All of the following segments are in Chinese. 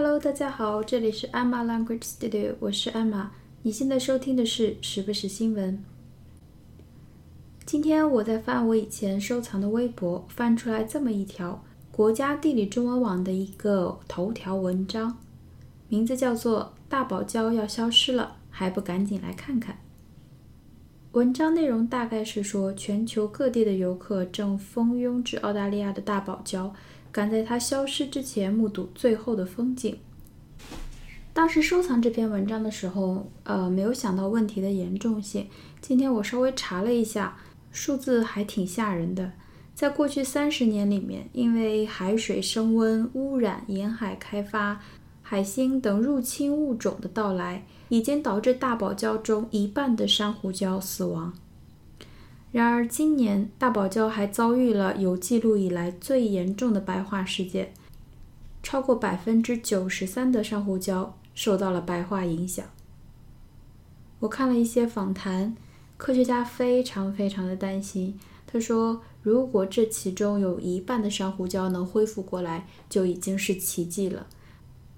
Hello，大家好，这里是 Emma Language Studio，我是 Emma。你现在收听的是时不时新闻。今天我在翻我以前收藏的微博，翻出来这么一条国家地理中文网的一个头条文章，名字叫做《大堡礁要消失了，还不赶紧来看看》。文章内容大概是说，全球各地的游客正蜂拥至澳大利亚的大堡礁。赶在它消失之前，目睹最后的风景。当时收藏这篇文章的时候，呃，没有想到问题的严重性。今天我稍微查了一下，数字还挺吓人的。在过去三十年里面，因为海水升温、污染、沿海开发、海星等入侵物种的到来，已经导致大堡礁中一半的珊瑚礁死亡。然而，今年大堡礁还遭遇了有记录以来最严重的白化事件，超过百分之九十三的珊瑚礁受到了白化影响。我看了一些访谈，科学家非常非常的担心。他说，如果这其中有一半的珊瑚礁能恢复过来，就已经是奇迹了。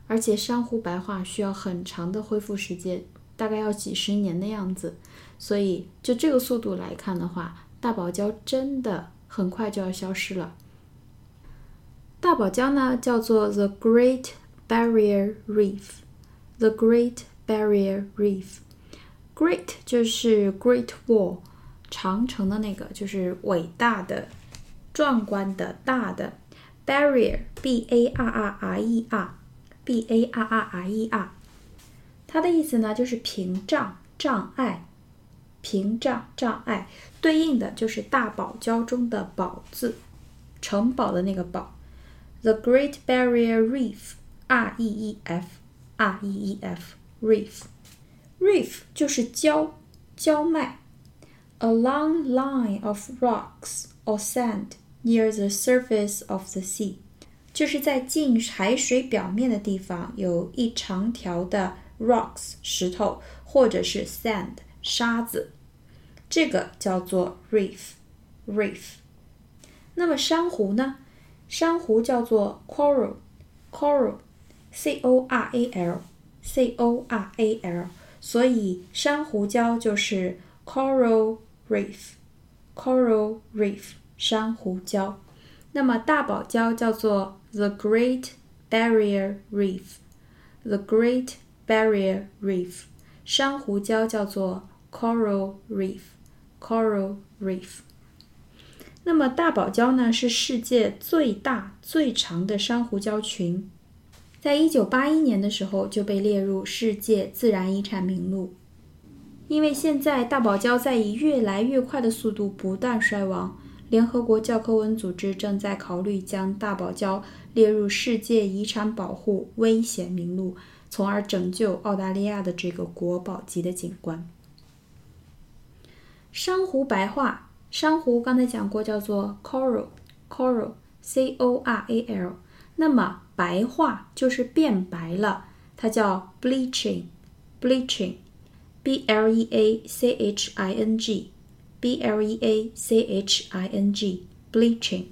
而且，珊瑚白化需要很长的恢复时间，大概要几十年的样子。所以，就这个速度来看的话，大堡礁真的很快就要消失了。大堡礁呢，叫做 The Great Barrier Reef，The Great Barrier Reef。Great 就是 Great Wall，长城的那个，就是伟大的、壮观的、大的。Barrier，B-A-R-R-I-E-R，B-A-R-R-I-E-R，它的意思呢，就是屏障、障碍。屏障障碍对应的就是大堡礁中的“堡”字，城堡的那个“堡”。The Great Barrier Reef，R E E F，R E E F，Reef，Reef 就是礁，礁脉。A long line of rocks or sand near the surface of the sea，就是在近海水表面的地方有一长条的 rocks 石头，或者是 sand。沙子，这个叫做 reef，reef。那么珊瑚呢？珊瑚叫做 coral，coral，c o r a l，c o r a l。所以珊瑚礁就是 coral reef，coral reef，珊瑚礁。那么大堡礁叫做 the Great Barrier Reef，the Great Barrier Reef。珊瑚礁叫做 coral reef，coral reef。那么大堡礁呢，是世界最大最长的珊瑚礁群，在一九八一年的时候就被列入世界自然遗产名录。因为现在大堡礁在以越来越快的速度不断衰亡，联合国教科文组织正在考虑将大堡礁列入世界遗产保护危险名录。从而拯救澳大利亚的这个国宝级的景观。珊瑚白化，珊瑚刚才讲过叫做 coral，coral，c o r a l。那么白化就是变白了，它叫 bleaching，bleaching，b l e a c h i n g，b l e a c h i n g，bleaching。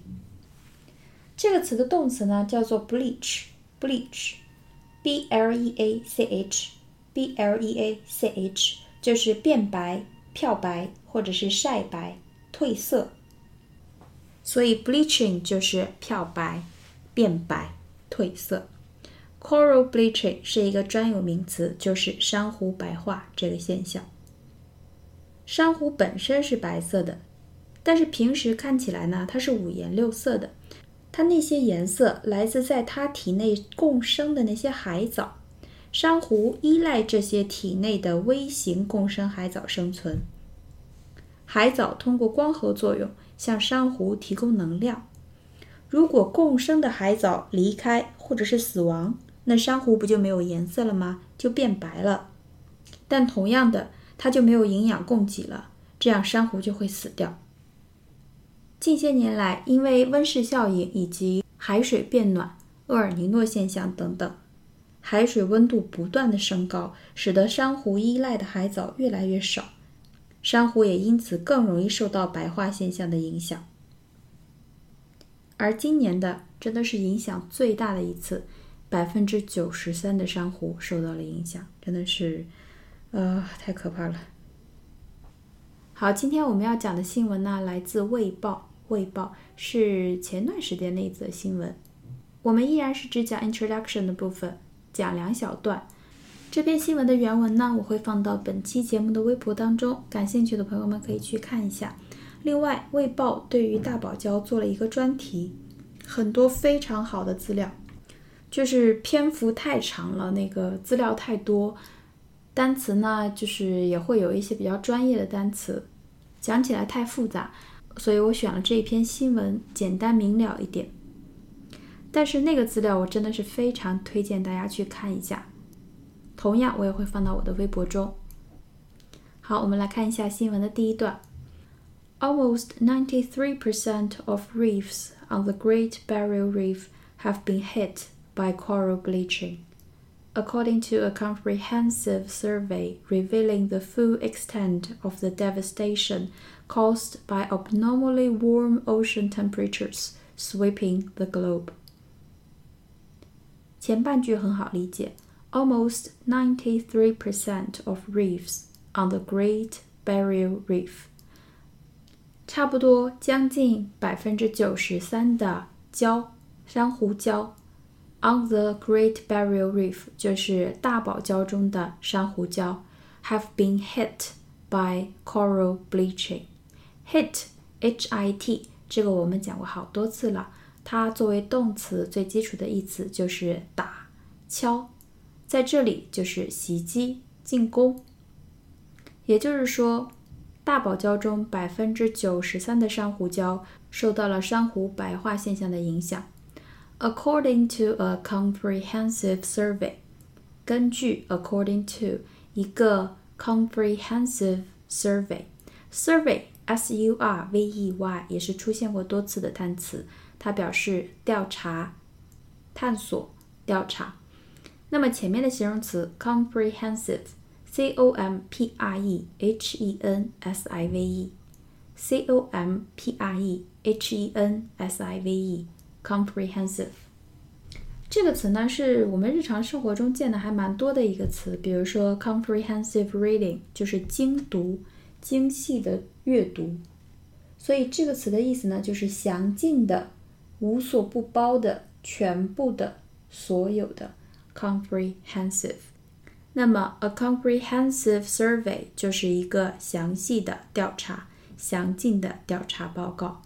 这个词的动词呢叫做 bleach，bleach。b l e a c h，b l e a c h 就是变白、漂白或者是晒白、褪色。所以 bleaching 就是漂白、变白、褪色。Coral bleaching 是一个专有名词，就是珊瑚白化这个现象。珊瑚本身是白色的，但是平时看起来呢，它是五颜六色的。它那些颜色来自在它体内共生的那些海藻，珊瑚依赖这些体内的微型共生海藻生存。海藻通过光合作用向珊瑚提供能量。如果共生的海藻离开或者是死亡，那珊瑚不就没有颜色了吗？就变白了。但同样的，它就没有营养供给了，这样珊瑚就会死掉。近些年来，因为温室效应以及海水变暖、厄尔尼诺现象等等，海水温度不断的升高，使得珊瑚依赖的海藻越来越少，珊瑚也因此更容易受到白化现象的影响。而今年的真的是影响最大的一次，百分之九十三的珊瑚受到了影响，真的是，呃，太可怕了。好，今天我们要讲的新闻呢，来自《卫报》，《卫报》是前段时间的一则新闻。我们依然是只讲 introduction 的部分，讲两小段。这篇新闻的原文呢，我会放到本期节目的微博当中，感兴趣的朋友们可以去看一下。另外，《卫报》对于大堡礁做了一个专题，很多非常好的资料。就是篇幅太长了，那个资料太多，单词呢，就是也会有一些比较专业的单词，讲起来太复杂，所以我选了这一篇新闻，简单明了一点。但是那个资料我真的是非常推荐大家去看一下，同样我也会放到我的微博中。好，我们来看一下新闻的第一段：Almost ninety-three percent of reefs on the Great Barrier Reef have been hit. by coral bleaching. According to a comprehensive survey revealing the full extent of the devastation caused by abnormally warm ocean temperatures sweeping the globe. 前半句很好理解 ，almost ninety-three percent of reefs on the Great Barrier Reef，差不多将近百分之九十三的礁珊瑚礁 On the Great Barrier Reef，就是大堡礁中的珊瑚礁，have been hit by coral bleaching. Hit, H-I-T，这个我们讲过好多次了。它作为动词，最基础的意思就是打、敲， 在这里就是袭击、进攻。也就是说，大堡礁中百分之九十三的珊瑚礁受到了珊瑚白化现象的影响。According to a comprehensive survey，根据 according to 一个 comprehensive survey，survey s u r v e y 也是出现过多次的单词，它表示调查、探索、调查。那么前面的形容词 comprehensive，c o m p r e h e n s i v e，c o m p r e h e n s i v e。comprehensive 这个词呢，是我们日常生活中见的还蛮多的一个词。比如说，comprehensive reading 就是精读、精细的阅读。所以这个词的意思呢，就是详尽的、无所不包的、全部的、所有的 comprehensive。那么，a comprehensive survey 就是一个详细的调查、详尽的调查报告，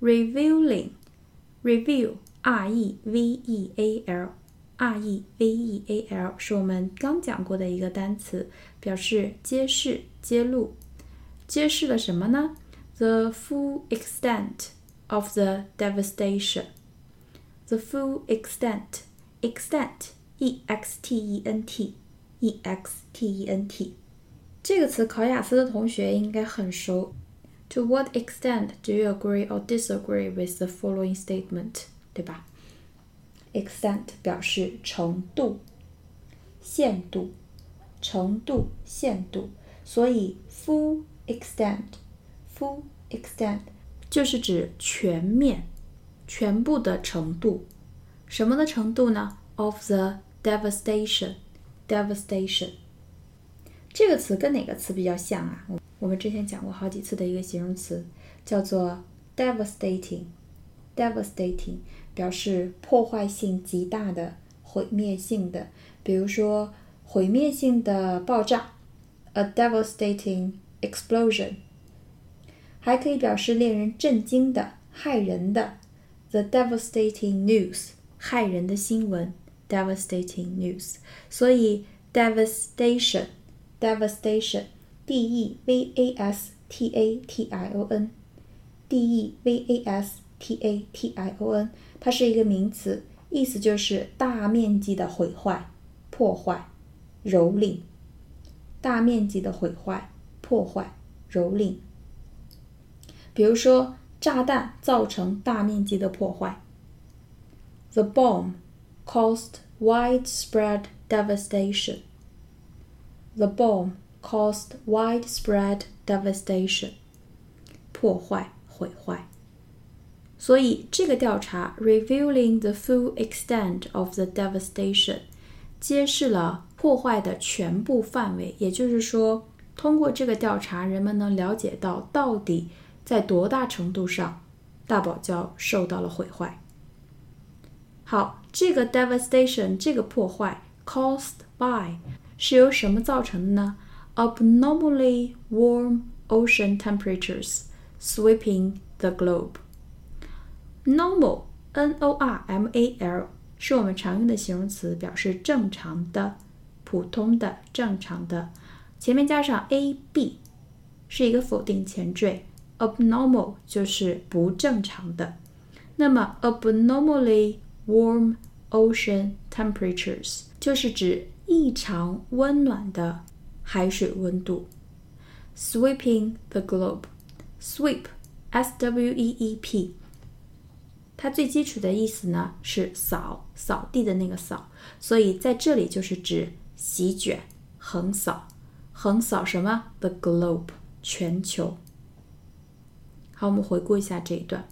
revealing。Review, R-E-V-E-A-L, R-E-V-E-A-L 是我们刚讲过的一个单词，表示揭示、揭露。揭示了什么呢？The full extent of the devastation. The full extent, extent, E-X-T-E-N-T, E-X-T-E-N-T。这个词考雅思的同学应该很熟。To what extent do you agree or disagree with the following statement？对吧？Extent 表示程度、限度、程度、限度，所以 full extent，full extent 就是指全面、全部的程度。什么的程度呢？Of the devastation，devastation 这个词跟哪个词比较像啊？我我们之前讲过好几次的一个形容词，叫做 devastating。devastating 表示破坏性极大的、毁灭性的。比如说，毁灭性的爆炸，a devastating explosion。还可以表示令人震惊的、害人的，the devastating news。害人的新闻，devastating news。所以，devastation，devastation。d e v a s t a t i o n，d e v a s t a t i o n，它是一个名词，意思就是大面积的毁坏、破坏、蹂躏。大面积的毁坏、破坏、蹂躏。比如说，炸弹造成大面积的破坏。The bomb caused widespread devastation. The bomb. caused widespread devastation，破坏、毁坏。 所以这个调查 revealing the full extent of the devastation 揭示了破坏的全部范围，也就是说，通过这个调查，人们能了解到到底在多大程度上大堡礁受到了毁坏。 好，这个 devastation 这个破坏 caused by 是由什么造成的呢？Abnormally warm ocean temperatures sweeping the globe. Normal, N-O-R-M-A-L 是我们常用的形容词，表示正常的、普通的、正常的。前面加上 a-b 是一个否定前缀，abnormal 就是不正常的。那么 abnormally warm ocean temperatures 就是指异常温暖的海水温度。Sweeping the globe, sweep, s-w-e-e-p，它最基础的意思呢是扫、扫地的那个扫，所以在这里就是指席卷、横扫、横扫什么？The globe，全球。好，我们回顾一下这一段。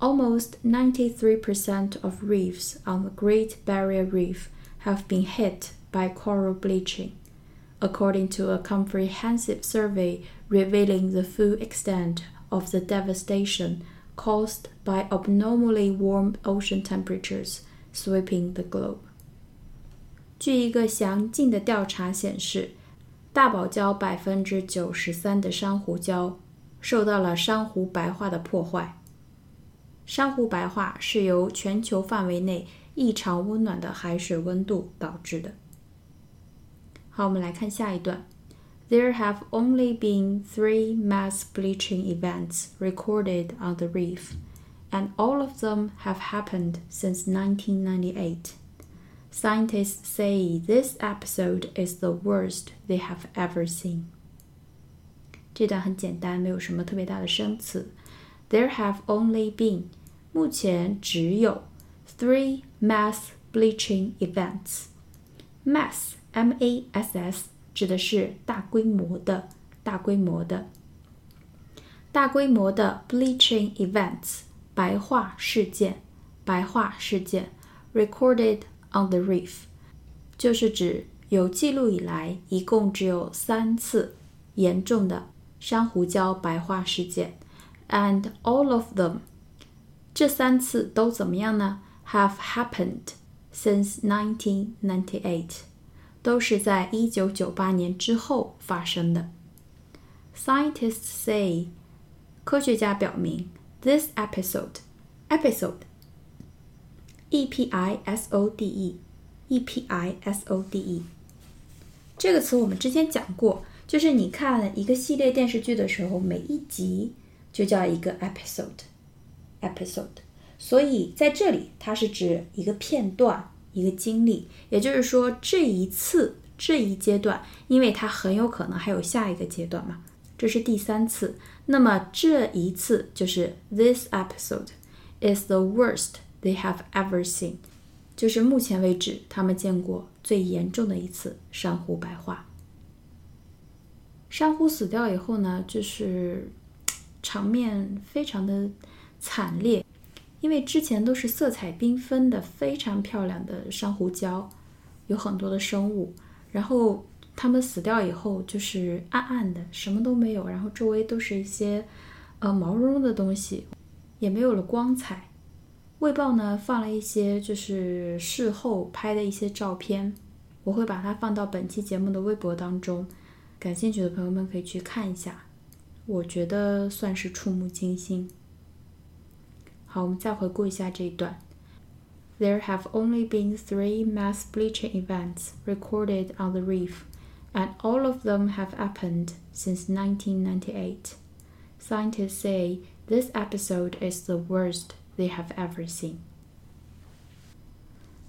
Almost 93% of reefs on the Great Barrier Reef have been hit by coral bleaching according to a comprehensive survey revealing the full extent of the devastation caused by abnormally warm ocean temperatures sweeping the globe. 据一个详尽的调查显示，大堡礁百分之九十三的珊瑚礁受到了珊瑚白化的破坏。 珊瑚白化是由全球范围内异常温暖的海水温度导致的。好，我们来看下一段。There have only been three mass bleaching events recorded on the reef, and all of them have happened since 1998. Scientists say this episode is the worst they have ever seen. 这段很简单，没有什么特别大的生词。 There have only been，目前只有 three mass bleaching events. Mass M A S S 指的是大规模的、大规模的、大规模的 bleaching events 白化事件、白化事件 recorded on the reef 就是指有记录以来一共只有三次严重的珊瑚礁白化事件 ，and all of them 这三次都怎么样呢？have happened since 1998。都是在一九九八年之后发生的。Scientists say，科学家表明，this episode，episode，e p i s o d e，e p i s o d e，这个词我们之前讲过，就是你看一个系列电视剧的时候，每一集 就叫一个 episode，episode，所以在这里它是指一个片段。一个经历，也就是说，这一次这一阶段，因为它很有可能还有下一个阶段嘛，这是第三次。那么这一次就是 this episode is the worst they have ever seen，就是目前为止他们见过最严重的一次珊瑚白化。珊瑚死掉以后呢，就是场面非常的惨烈。因为之前都是色彩缤纷的、非常漂亮的珊瑚礁，有很多的生物，然后它们死掉以后就是暗暗的，什么都没有，然后周围都是一些呃毛茸茸的东西，也没有了光彩。卫报呢放了一些就是事后拍的一些照片，我会把它放到本期节目的微博当中，感兴趣的朋友们可以去看一下，我觉得算是触目惊心。好，我们再回顾一下这一段。There have only been three mass bleaching events recorded on the reef, and all of them have happened since 1998. Scientists say this episode is the worst they have ever seen.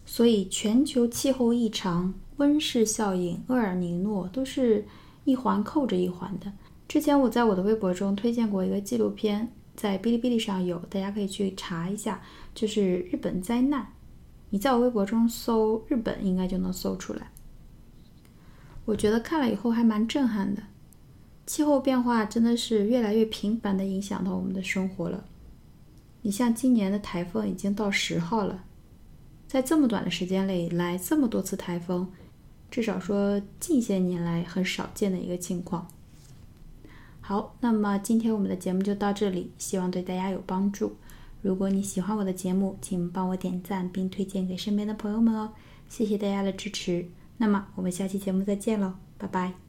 所以，全球气候异常、温室效应、厄尔尼诺都是一环扣着一环的。 之前我在我的微博中推荐过一个纪录片，在哔哩哔哩上有，大家可以去查一下，就是日本灾难。你在我微博中搜“日本”，应该就能搜出来。我觉得看了以后还蛮震撼的。气候变化真的是越来越频繁的影响到我们的生活了。你像今年的台风已经到十号了，在这么短的时间内来这么多次台风，至少说近些年来很少见的一个情况。好，那么今天我们的节目就到这里，希望对大家有帮助。如果你喜欢我的节目，请帮我点赞并推荐给身边的朋友们哦，谢谢大家的支持。那么我们下期节目再见喽，拜拜。